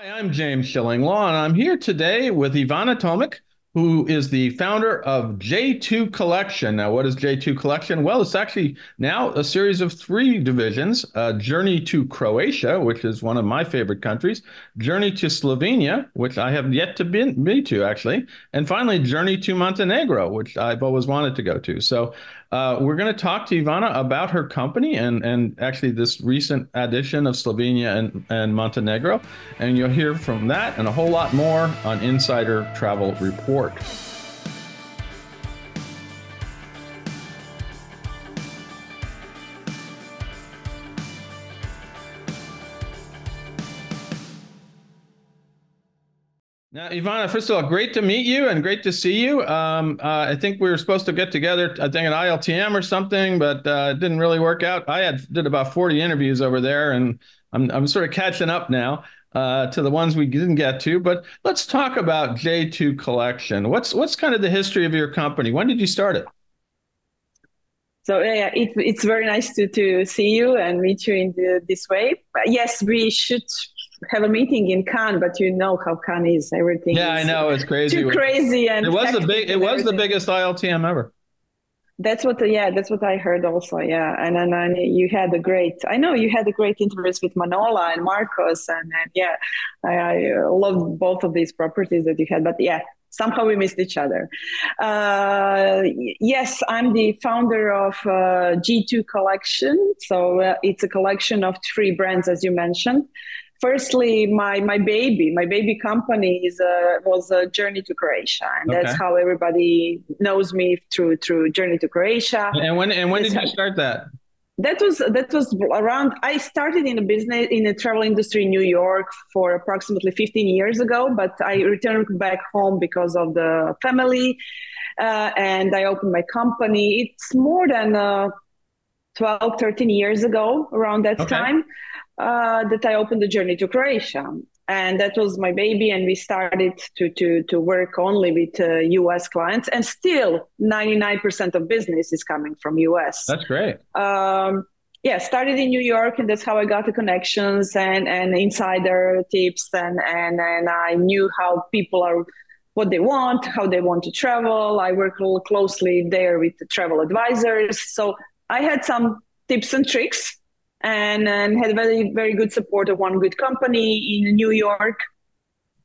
Hi, I'm James Shillinglaw, and I'm here today with Ivana Tomic, who is the founder of J2 Collection. Now, what is J2 Collection? Well, it's actually now a series of three divisions uh, Journey to Croatia, which is one of my favorite countries, Journey to Slovenia, which I have yet to be, be to actually, and finally, Journey to Montenegro, which I've always wanted to go to. So, uh, we're going to talk to Ivana about her company and, and actually this recent addition of Slovenia and, and Montenegro. And you'll hear from that and a whole lot more on Insider Travel Report. Now, Ivana, first of all, great to meet you and great to see you. Um, uh, I think we were supposed to get together, I think at ILTM or something, but uh, it didn't really work out. I had did about 40 interviews over there, and I'm I'm sort of catching up now uh, to the ones we didn't get to. But let's talk about J2 Collection. What's what's kind of the history of your company? When did you start it? So yeah, it, it's very nice to to see you and meet you in the, this way. But yes, we should have a meeting in Cannes, but you know how Cannes is. Everything. Yeah, I know it's crazy. Too crazy, and it was the big. It was the biggest ILTM ever. That's what. Yeah, that's what I heard also. Yeah, and then and you had a great. I know you had a great interviews with Manola and Marcos, and, and yeah, I, I loved both of these properties that you had. But yeah, somehow we missed each other. Uh, yes, I'm the founder of uh, G2 Collection. So uh, it's a collection of three brands, as you mentioned firstly my my baby my baby company is a, was a journey to croatia and okay. that's how everybody knows me through through journey to croatia. And when and when did you start that? That was that was around i started in a business in the travel industry in new york for approximately 15 years ago but i returned back home because of the family uh, and i opened my company. It's more than uh, 12 13 years ago around that okay. time uh, that I opened the journey to Croatia. And that was my baby, and we started to to to work only with uh, U.S. clients, and still 99% of business is coming from U.S. That's great. Um, yeah, started in New York, and that's how I got the connections and and insider tips, and and and I knew how people are what they want, how they want to travel. I work closely there with the travel advisors, so I had some tips and tricks and, and had very very good support of one good company in New York.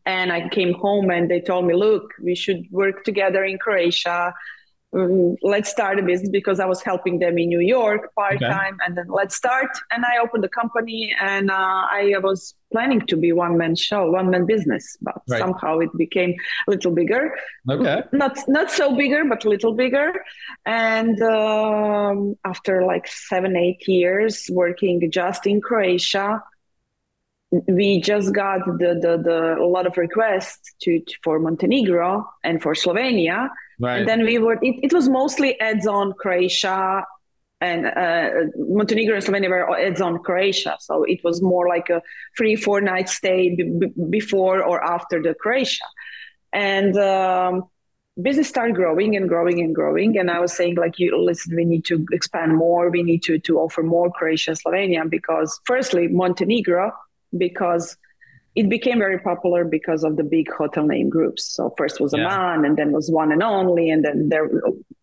And I came home and they told me, look, we should work together in Croatia. Um, let's start a business because I was helping them in New York part time, okay. and then let's start. And I opened the company, and uh, I was planning to be one man show, one man business, but right. somehow it became a little bigger. Okay, not not so bigger, but a little bigger. And um, after like seven eight years working just in Croatia, we just got the, the, the a lot of requests to, to, for Montenegro and for Slovenia Right. And then we were, it, it was mostly ads on Croatia and uh, Montenegro and Slovenia were ads on Croatia. So it was more like a three, four night stay b- before or after the Croatia. And um, business started growing and growing and growing. And I was saying, like, you listen, we need to expand more. We need to, to offer more Croatia and Slovenia because, firstly, Montenegro, because it became very popular because of the big hotel name groups. So first was yeah. Aman, and then was One and Only, and then there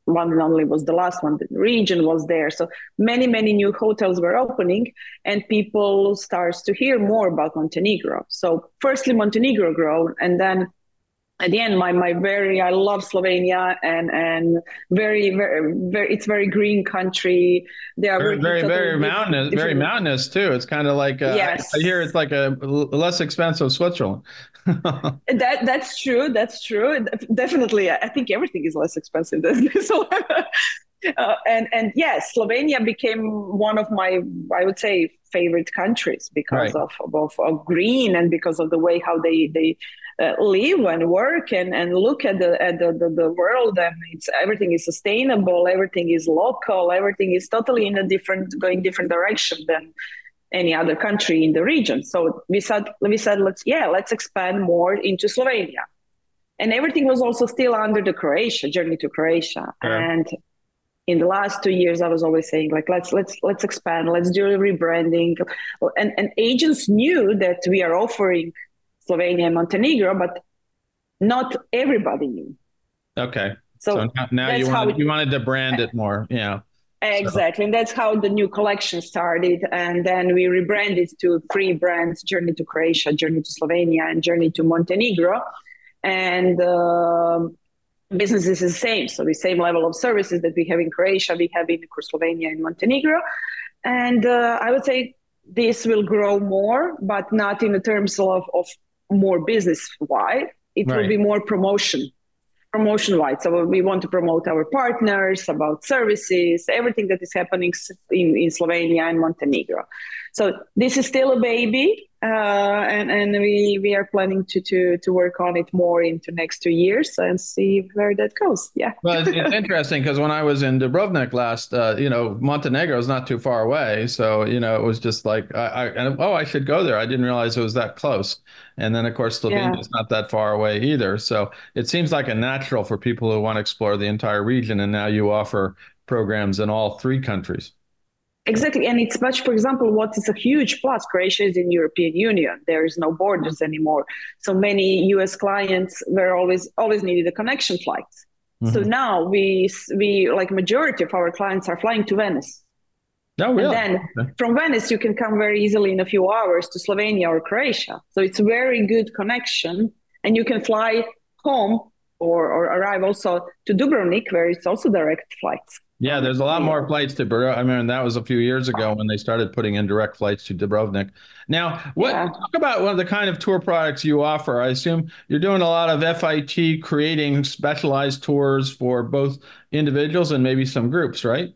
One and Only was the last one. The region was there. So many many new hotels were opening, and people starts to hear more about Montenegro. So firstly Montenegro grew, and then again my my very i love slovenia and and very very very it's very green country. They are very very, very mountainous very mountainous too. It's kind of like uh, yes. I, I, hear it's like a less expensive switzerland. That that's true that's true. Definitely i think everything is less expensive than this uh, and and yes slovenia became one of my i would say favorite countries because right. of, of, of green and because of the way how they they uh, live and work and, and look at the at the, the, the world and it's everything is sustainable everything is local everything is totally in a different going different direction than any other country in the region. So we said we said let's yeah let's expand more into slovenia. And everything was also still under the croatia journey to croatia. Yeah. and in the last two years i was always saying like let's let's let's expand let's do rebranding. And and agents knew that we are offering Slovenia and Montenegro, but not everybody knew. Okay. So, so now you wanted, you wanted to brand it more. Yeah. Exactly. So. And that's how the new collection started. And then we rebranded to three brands Journey to Croatia, Journey to Slovenia, and Journey to Montenegro. And uh, business is the same. So the same level of services that we have in Croatia, we have in Slovenia and Montenegro. And uh, I would say this will grow more, but not in the terms of, of more business wide. It right. will be more promotion promotion wise. So we want to promote our partners, about services, everything that is happening in, in Slovenia and Montenegro. So this is still a baby, uh, and and we we are planning to to to work on it more into next two years and see where that goes. Yeah. well, it's, it's interesting because when I was in Dubrovnik last, uh, you know, Montenegro is not too far away, so you know, it was just like I, I and, oh, I should go there. I didn't realize it was that close. And then of course Slovenia yeah. is not that far away either. So it seems like a natural for people who want to explore the entire region. And now you offer programs in all three countries. Exactly, and it's much. For example, what is a huge plus? Croatia is in European Union. There is no borders anymore. So many U.S. clients were always always needed a connection flight. Mm-hmm. So now we we like majority of our clients are flying to Venice. Oh, really? And then okay. from Venice, you can come very easily in a few hours to Slovenia or Croatia. So it's a very good connection, and you can fly home or, or arrive also to Dubrovnik, where it's also direct flights. Yeah, there's a lot more flights to Dubrovnik. I mean, that was a few years ago when they started putting in direct flights to Dubrovnik. Now, what yeah. talk about one of the kind of tour products you offer? I assume you're doing a lot of FIT, creating specialized tours for both individuals and maybe some groups, right?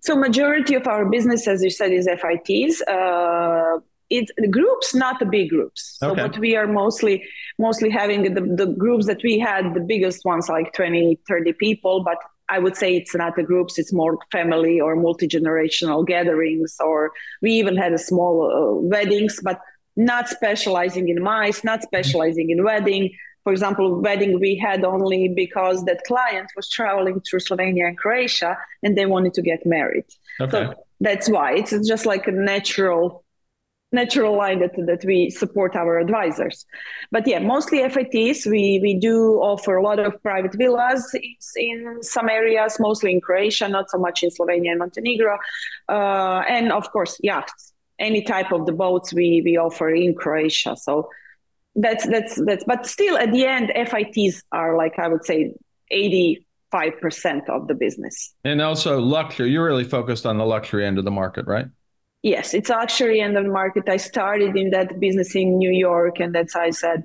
So, majority of our business, as you said, is FITs. Uh, it's groups, not the big groups. So, okay. what we are mostly mostly having the, the groups that we had, the biggest ones like 20, 30 people, but I would say it's not the groups, it's more family or multi generational gatherings, or we even had a small uh, weddings, but not specializing in MICE, not specializing in wedding. For example, wedding we had only because that client was traveling through Slovenia and Croatia and they wanted to get married. Okay. So that's why it's just like a natural natural line that, that we support our advisors. But yeah, mostly FITs. We, we do offer a lot of private villas in some areas, mostly in Croatia, not so much in Slovenia and Montenegro. Uh, and of course, yachts. Any type of the boats we, we offer in Croatia. So that's that's that's but still at the end FITs are like I would say 85% of the business. And also luxury. You're really focused on the luxury end of the market, right? Yes, it's actually in the market. I started in that business in New York, and that's how I said,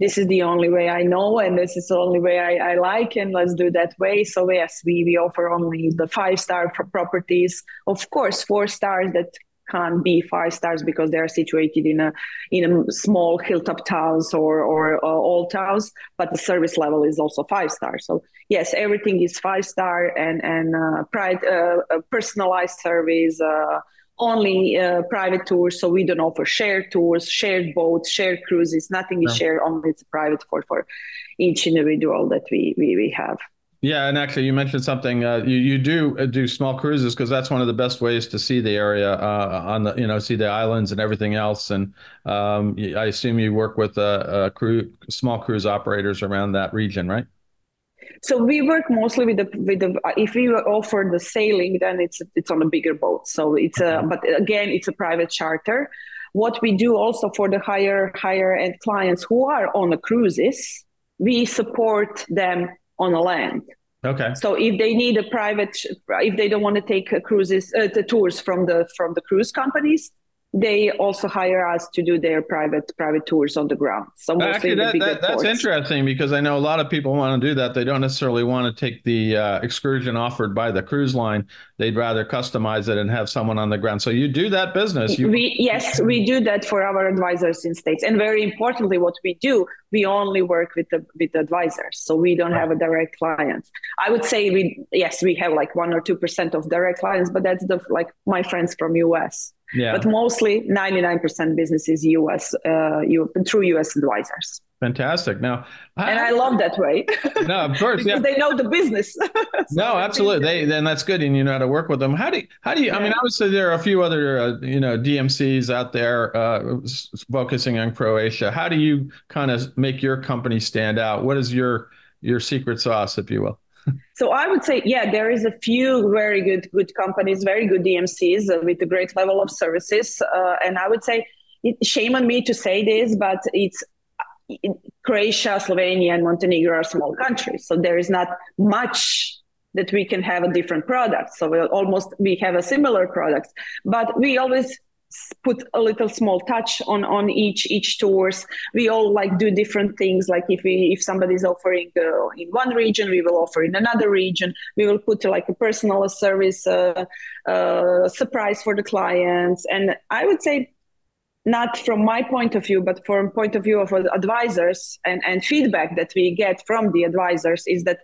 this is the only way I know, and this is the only way I, I like, and let's do that way. So yes, we we offer only the five star properties. Of course, four stars that can't be five stars because they are situated in a in a small hilltop towns or or uh, old towns but the service level is also five stars so yes everything is five star and and uh, pride, uh, personalized service uh, only uh, private tours, so we don't offer shared tours, shared boats, shared cruises. Nothing is shared. Only it's private for for each individual that we we, we have. Yeah, and actually, you mentioned something. Uh, you you do uh, do small cruises because that's one of the best ways to see the area uh, on the you know see the islands and everything else. And um, I assume you work with uh, uh, crew small cruise operators around that region, right? So we work mostly with the with the if we offer the sailing, then it's it's on a bigger boat. So it's a but again it's a private charter. What we do also for the higher higher end clients who are on the cruises, we support them on the land. Okay. So if they need a private, if they don't want to take cruises, uh, the tours from the from the cruise companies, they also hire us to do their private private tours on the ground. So actually, that, that that's interesting because I know a lot of people want to do that. They don't necessarily want to take the uh, excursion offered by the cruise line. They'd rather customize it and have someone on the ground. So you do that business. You- we yes, we do that for our advisors in states, and very importantly, what we do, we only work with the with the advisors. So we don't right. have a direct clients. I would say we yes, we have like one or two percent of direct clients, but that's the like my friends from US. Yeah. But mostly 99% business is US, uh, through US advisors. Fantastic. Now, and I, I love that way. No, of course, because yeah. they know the business. so no, absolutely. They then that's good, and you know how to work with them. How do you, how do you? Yeah. I mean, obviously there are a few other uh, you know DMCs out there uh, focusing on Croatia. How do you kind of make your company stand out? What is your your secret sauce, if you will? So I would say, yeah, there is a few very good good companies, very good DMCs uh, with a great level of services, uh, and I would say. It, shame on me to say this, but it's Croatia, Slovenia, and Montenegro are small countries, so there is not much that we can have a different product. So we almost we have a similar product, but we always put a little small touch on on each each tours. We all like do different things. Like if we if somebody's offering uh, in one region we will offer in another region. We will put like a personal service uh, uh, surprise for the clients. And i would say not from my point of view, but from point of view of advisors and, and feedback that we get from the advisors is that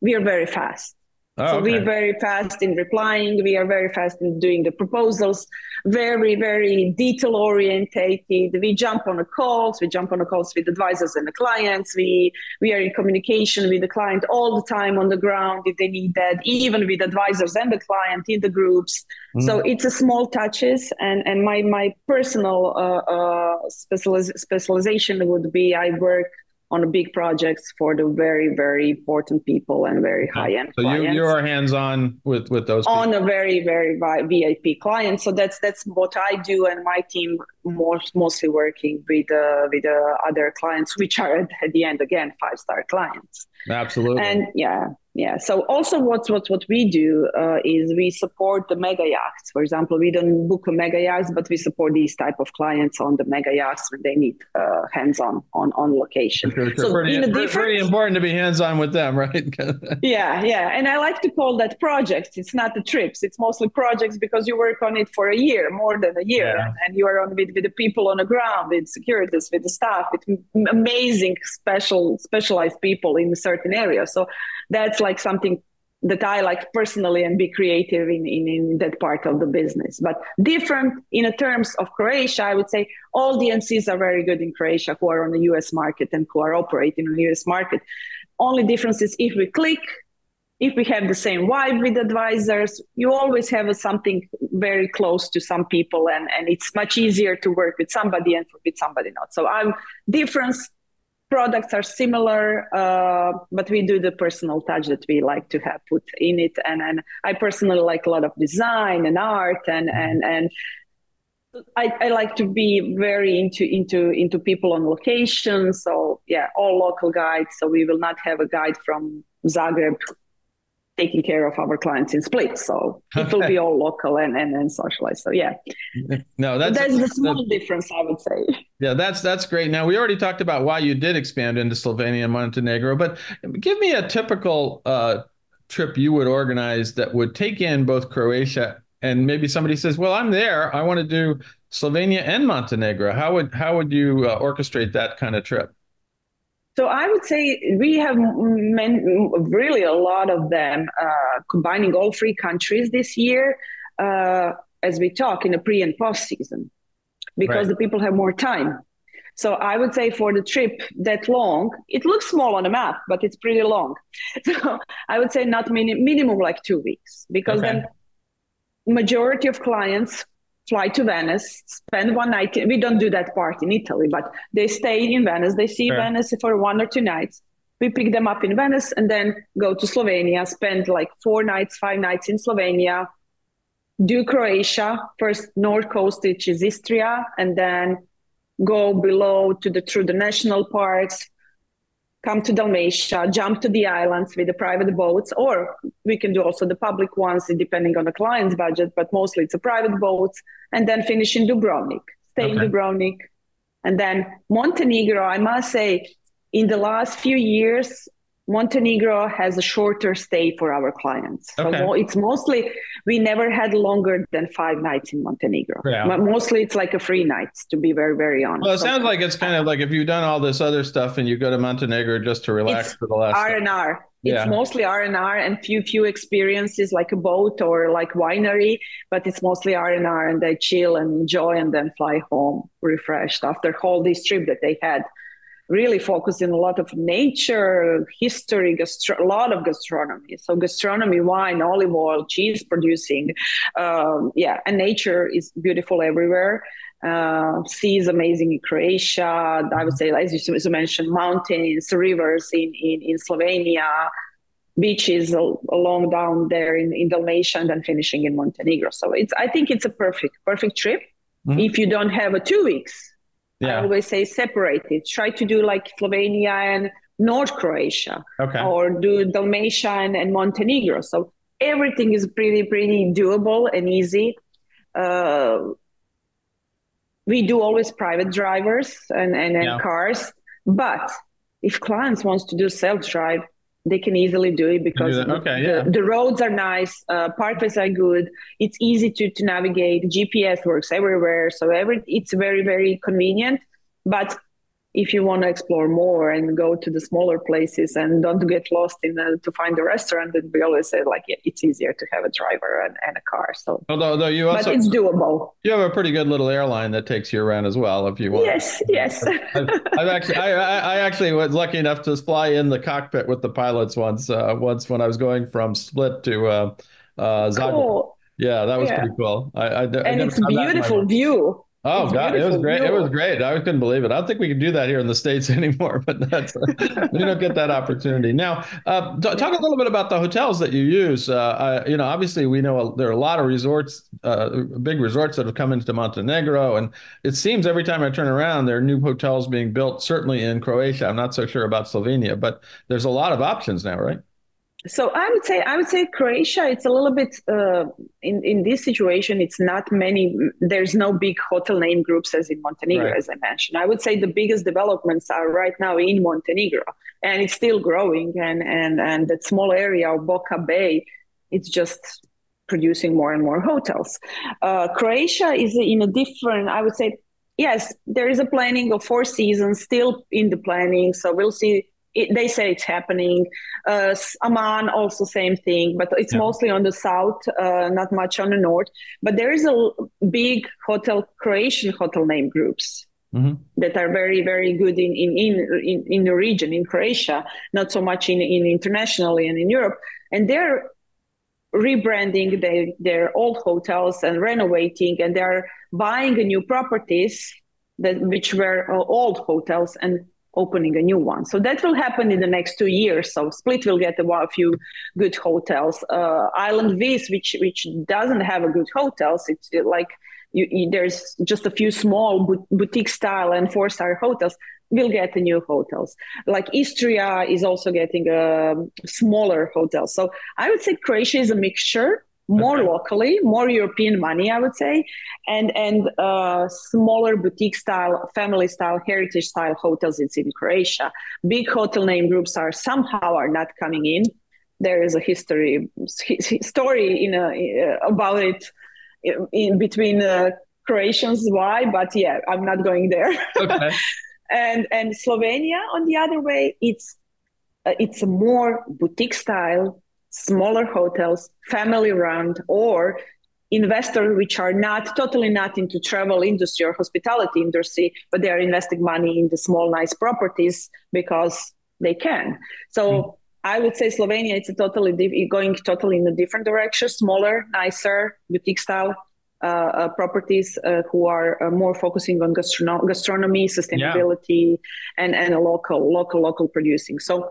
we are very fast. Oh, so okay. we're very fast in replying. We are very fast in doing the proposals. Very, very detail orientated. We jump on the calls. We jump on the calls with advisors and the clients. We we are in communication with the client all the time on the ground if they need that. Even with advisors and the client in the groups. Mm. So it's a small touches. And and my my personal uh, uh, specializ- specialization would be I work on big projects for the very very important people and very high end. So clients. you you are hands on with with those on people. a very very VIP client. So that's that's what I do and my team most mostly working with uh, with uh, other clients, which are at the end again five star clients. Absolutely. And yeah, yeah. So also what what what we do uh, is we support the mega yachts. For example, we don't book a mega yachts, but we support these type of clients on the mega yachts when they need uh, hands on on on location. Sure, sure. So pretty, different... pretty important to be hands on with them, right? yeah, yeah. And I like to call that projects. It's not the trips. It's mostly projects because you work on it for a year, more than a year, yeah. and you are on with, with the people on the ground, with securities, with the staff, with amazing special specialized people in certain areas. So that's like something that I like personally and be creative in, in, in that part of the business. But different in terms of Croatia, I would say all DMCs are very good in Croatia who are on the US market and who are operating on the US market. Only difference is if we click, if we have the same vibe with advisors, you always have something very close to some people and, and it's much easier to work with somebody and with somebody not. So I'm difference products are similar, uh, but we do the personal touch that we like to have put in it. And, and I personally like a lot of design and art and and and I, I like to be very into into into people on location. So yeah, all local guides. So we will not have a guide from Zagreb taking care of our clients in Split. So it will be all local and, and, and socialized. So yeah. No, that's that's the small difference I would say. Yeah, that's that's great. Now we already talked about why you did expand into Slovenia and Montenegro, but give me a typical uh, trip you would organize that would take in both Croatia and maybe somebody says, "Well, I'm there. I want to do Slovenia and Montenegro." How would how would you uh, orchestrate that kind of trip? So I would say we have men, really a lot of them uh, combining all three countries this year uh, as we talk in the pre and post season because right. the people have more time. So I would say for the trip that long, it looks small on a map, but it's pretty long. So I would say not mini- minimum like two weeks because okay. then majority of clients fly to Venice, spend one night. We don't do that part in Italy, but they stay in Venice. They see sure. Venice for one or two nights. We pick them up in Venice and then go to Slovenia, spend like four nights, five nights in Slovenia, do Croatia, first North Coast, which is Istria, and then go below to the through the national parks, come to Dalmatia, jump to the islands with the private boats, or we can do also the public ones depending on the client's budget, but mostly it's a private boats, and then finish in Dubrovnik, stay okay. in Dubrovnik. And then Montenegro, I must say, in the last few years, Montenegro has a shorter stay for our clients. Okay. So it's mostly we never had longer than five nights in Montenegro. Yeah. But mostly it's like a free nights to be very very honest. Well, it sounds like it's kind of like if you've done all this other stuff and you go to Montenegro just to relax it's for the last R and R. It's Yeah. mostly R and R and few few experiences like a boat or like winery, but it's mostly R and R, and they chill and enjoy, and then fly home refreshed after all this trip that they had. Really focusing a lot of nature, history, gastro- a lot of gastronomy. So gastronomy, wine, olive oil, cheese producing, um, yeah, and nature is beautiful everywhere. Uh, sea is amazing in Croatia. I would say, as you, as you mentioned, mountains, rivers in, in, in Slovenia, beaches along down there in, in Dalmatia, and then finishing in Montenegro. So it's I think it's a perfect perfect trip. Mhm. If you don't have a two weeks, I always say separate it. Try to do like Slovenia and North Croatia Okay. or do Dalmatia and, and Montenegro. So everything is pretty, pretty doable and easy. Uh, we do always private drivers and, and, and Yeah. cars, but if clients wants to do self-drive, they can easily do it because that. Okay, the, yeah. the roads are nice, uh, parkways are good. It's easy to, to navigate. GPS works everywhere, so every it's very very convenient. But if you want to explore more and go to the smaller places and don't get lost in the, to find a restaurant, then we always say like yeah, it's easier to have a driver and, and a car. So, Although, although you but it's doable. you have a pretty good little airline that takes you around as well, if you want. Yes, yes. I've, I've actually, I, I actually was lucky enough to fly in the cockpit with the pilots once. Uh, once when I was going from Split to uh, uh, Zagreb. cool. Yeah, that was Yeah. pretty cool. I, I, And it's done that in my beautiful view. Oh It's God, it was great. It was great. I couldn't believe it. I don't think we can do that here in the states anymore. But that's we don't get that opportunity now. Uh, t- talk a little bit about the hotels that you use. Uh, I, you know, obviously we know there are a lot of resorts, uh, big resorts that have come into Montenegro, and it seems every time I turn around, there are new hotels being built. Certainly in Croatia. I'm not so sure about Slovenia, but there's a lot of options now, right? So I would say I would say Croatia. It's a little bit uh, in in this situation. It's not many. There's no big hotel name groups as in Montenegro, Right. as I mentioned. I would say the biggest developments are right now in Montenegro, and it's still growing. And and and that small area of Boka Bay, it's just producing more and more hotels. Uh, Croatia is in a different. I would say yes, there is a planning of four seasons still in the planning. So we'll see. It, they say it's happening. Uh, Aman also same thing, but it's Yeah. mostly on the south, uh, not much on the north. But there is a big hotel Croatian hotel name groups Mhm. that are very very good in in in in, in the region in Croatia, not so much in in internationally and in Europe, and they're rebranding their their old hotels and renovating, and they're buying new properties that which were uh, old hotels and opening a new one. So that will happen in the next two years. So Split will get a, few good hotels. Uh, Island Vis, which which doesn't have a good hotels, it's like you, you, there's just a few small boutique style and four star hotels. Will get new hotels. Like Istria is also getting a smaller hotel So I would say Croatia is a mixture, more Okay. locally, more European money, I would say, and and uh, smaller boutique style, family style, heritage style hotels in in Croatia. Big hotel name groups are somehow are not coming in. There is a history story in a, uh, about it in, in between uh, Croatians why, but yeah, I'm not going there. Okay. and and Slovenia on the other way, it's uh, it's a more boutique style, smaller hotels, family run, or investors which are not totally not into travel industry or hospitality industry, but they are investing money in the small nice properties because they can. So. I would say Slovenia, it's a totally diff- going totally in a different direction, smaller, nicer, boutique style uh, uh, properties uh, who are uh, more focusing on gastrono- gastronomy, sustainability, and and a local, local, local producing. So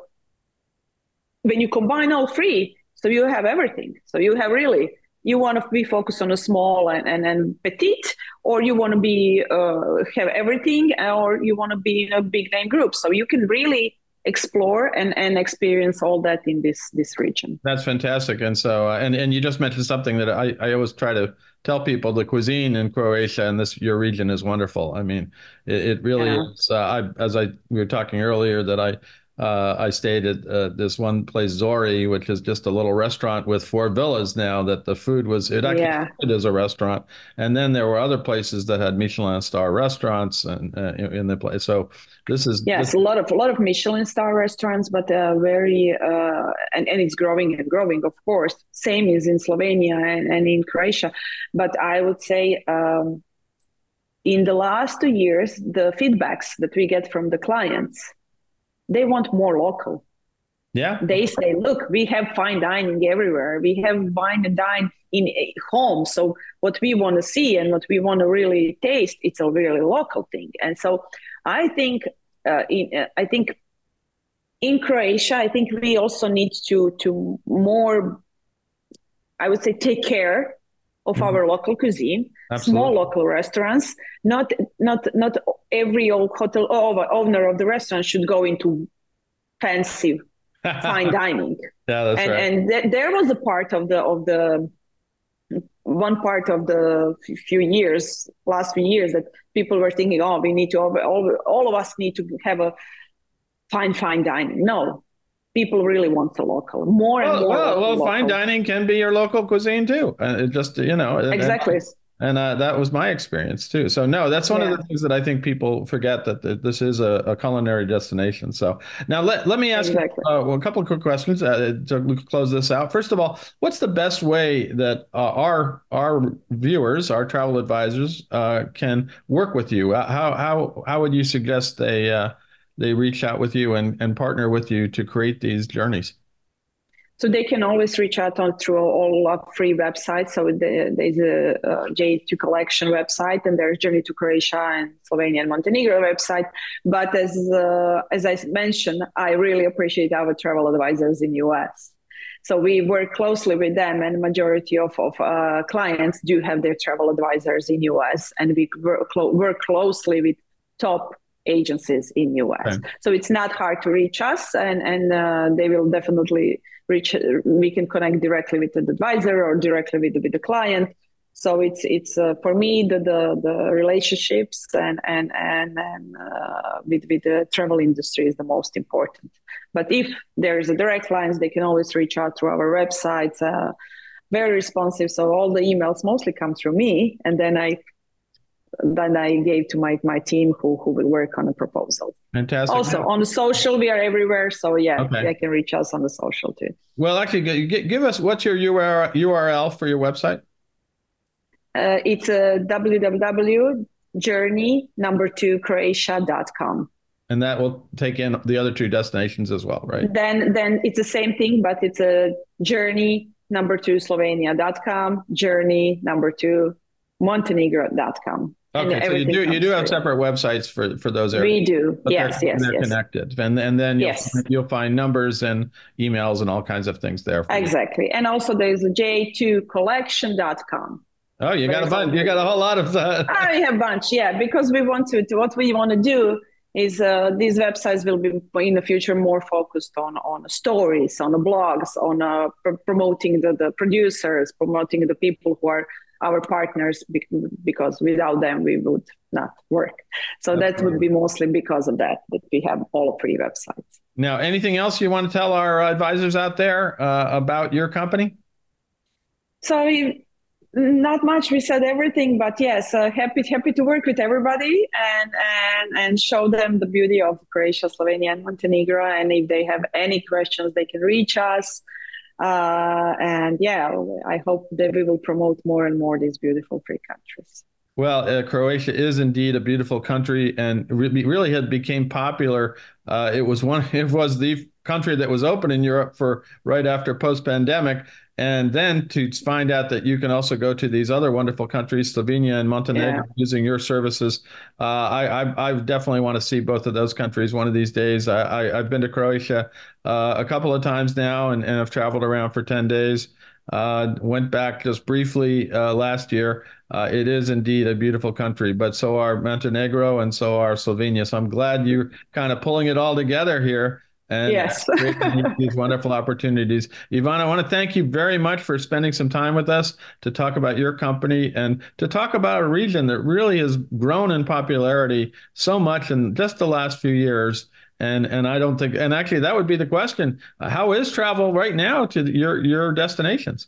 when you combine all three, so you have everything. So you have really you want to be focused on a small and and, and petite, or you want to be uh, have everything, or you want to be in a big name group. So you can really explore and, and experience all that in this this region. That's fantastic. And so, uh, and and you just mentioned something that I, I always try to tell people: the cuisine in Croatia and this your region is wonderful. I mean, it, it really Yeah. is. Uh, I, as I we were talking earlier, that I uh, I stayed at uh, this one place, Zori, which is just a little restaurant with four villas now. That the food was it actually Yeah. as a restaurant, and then there were other places that had Michelin star restaurants and uh, in, in the place. So this is Yes, this- a lot of a lot of Michelin star restaurants, but uh, very uh, and and it's growing and growing, of course. Same is in Slovenia and, and in Croatia, but I would say um, in the last two years, the feedbacks that we get from the clients, they want more local. yeah. They say, look, we have fine dining everywhere. We have wine and dine in a home. So what we want to see and what we want to really taste, it's a really local thing. And so I think, uh, in, uh, I think in Croatia, I think we also need to to more, I would say, take care of Mhm. our local cuisine Absolutely. small local restaurants not not not every old hotel owner owner of the restaurant should go into fancy fine dining yeah, that's and right. and th- there was a part of the of the one part of the few years last few years that people were thinking oh we need to all, all, of us need to have a fine fine dining no people really want the local more and well, more well, fine dining can be your local cuisine too. Uh, just you know and- and- exactly And uh, that was my experience too. So no, that's one Yeah. of the things that I think people forget that, that this is a, a culinary destination. So now let, let me ask Exactly. uh, well, a couple of quick questions uh, to close this out. First of all, what's the best way that uh, our our viewers, our travel advisors, uh, can work with you? Uh, How how how would you suggest they uh, they reach out with you and, and partner with you to create these journeys? So they can always reach out on through all our free websites. So the, there's a uh, J2 collection website, and there's Journey to Croatia and Slovenia and Montenegro website. But as uh, as I mentioned, I really appreciate our travel advisors in US. So we work closely with them, and majority of of uh, clients do have their travel advisors in US, and we work, work closely with top agencies in US. Okay. So it's not hard to reach us, and and uh, they will definitely reach. We can connect directly with the advisor or directly with the, with the client. So it's it's uh, for me the, the the relationships and and and and uh, with with the travel industry is the most important. But if there is a direct lines, they can always reach out through our website. Uh, very responsive. So all the emails mostly come through me, and then I then I gave to my my team who who will work on a proposal. Fantastic. Also on the social, we are everywhere. So yeah, Okay. they can reach us on the social too. well, actually, give us what's your URL, URL for your website? Uh, it's uh, www.journey number two croatia.com. And that will take in the other two destinations as well, right? Then then it's the same thing, but it's a journey number two Slovenia.com, journey number two Montenegro.com. Okay, so you do you do have separate websites for for those areas. We do. yes, they're, yes, they're yes. connected, and and then you'll, Yes. you'll find numbers and emails and all kinds of things there. for you. Exactly. And also there's a j2collection.com. Oh, you got a bunch. You got a whole lot of that. I have a bunch, yeah, because we want to, to what we want to do is uh, these websites will be in the future more focused on on stories, on the blogs, on uh, pr- promoting the, the producers, promoting the people who are our partners, bec- because without them we would not work. So that would be mostly because of that that we have all free websites. Now, anything else you want to tell our advisors out there uh, about your company? So not much. We said everything, but yes, uh, happy happy to work with everybody and and and show them the beauty of Croatia, Slovenia, and Montenegro. And if they have any questions, they can reach us. Uh, and yeah, I hope that we will promote more and more these beautiful free countries. Well, uh, Croatia is indeed a beautiful country, and really, really had became popular. Uh, it was one. It was the country that was open in Europe for right after post-pandemic, and then to find out that you can also go to these other wonderful countries, Slovenia and Montenegro, Yeah. using your services. Uh, I, I, I definitely want to see both of those countries one of these days. I, I, I've been to Croatia uh, a couple of times now, and, and I've traveled around for ten days. Uh, went back just briefly uh, last year. Uh, it is indeed a beautiful country, but so are Montenegro and so are Slovenia. So I'm glad you're kind of pulling it all together here and Yes. these wonderful opportunities. Yvonne, I want to thank you very much for spending some time with us to talk about your company and to talk about a region that really has grown in popularity so much in just the last few years. And and I don't think and actually that would be the question: How is travel right now to your your destinations?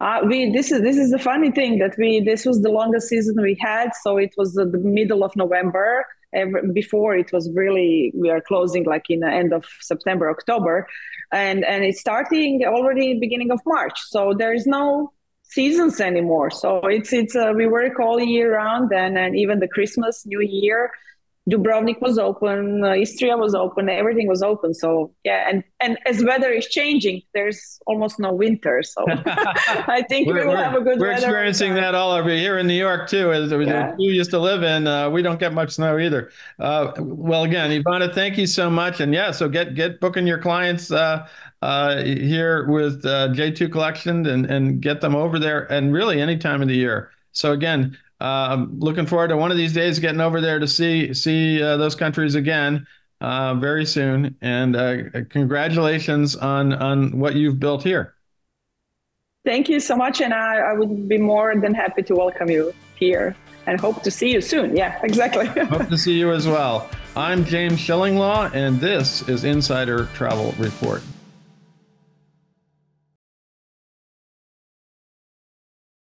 Uh, we this is this is the funny thing that we this was the longest season we had, so it was the, the middle of November. Every, before it was really we are closing like in the end of September, October, and and it's starting already beginning of March. So there is no seasons anymore. So it's it's uh, we work all year round, and and even the Christmas, New Year Dubrovnik was open, uh, Istria was open, everything was open. So yeah, and and as weather is changing, there's almost no winter. So I think we will have a good. We're experiencing that all over here in New York too. As yeah. you used to live in, uh, we don't get much snow either. Uh, well, again, Ivana, thank you so much, and yeah, so get get booking your clients. Uh, uh, here with uh, J2 Collection and, and get them over there and really any time of the year. So again, uh, I'm looking forward to one of these days getting over there to see see uh, those countries again uh, very soon. And uh, congratulations on on what you've built here. Thank you so much, and I, I would be more than happy to welcome you here and hope to see you soon. Yeah, exactly. hope to see you as well. I'm James Shillinglaw, and this is Insider Travel Report.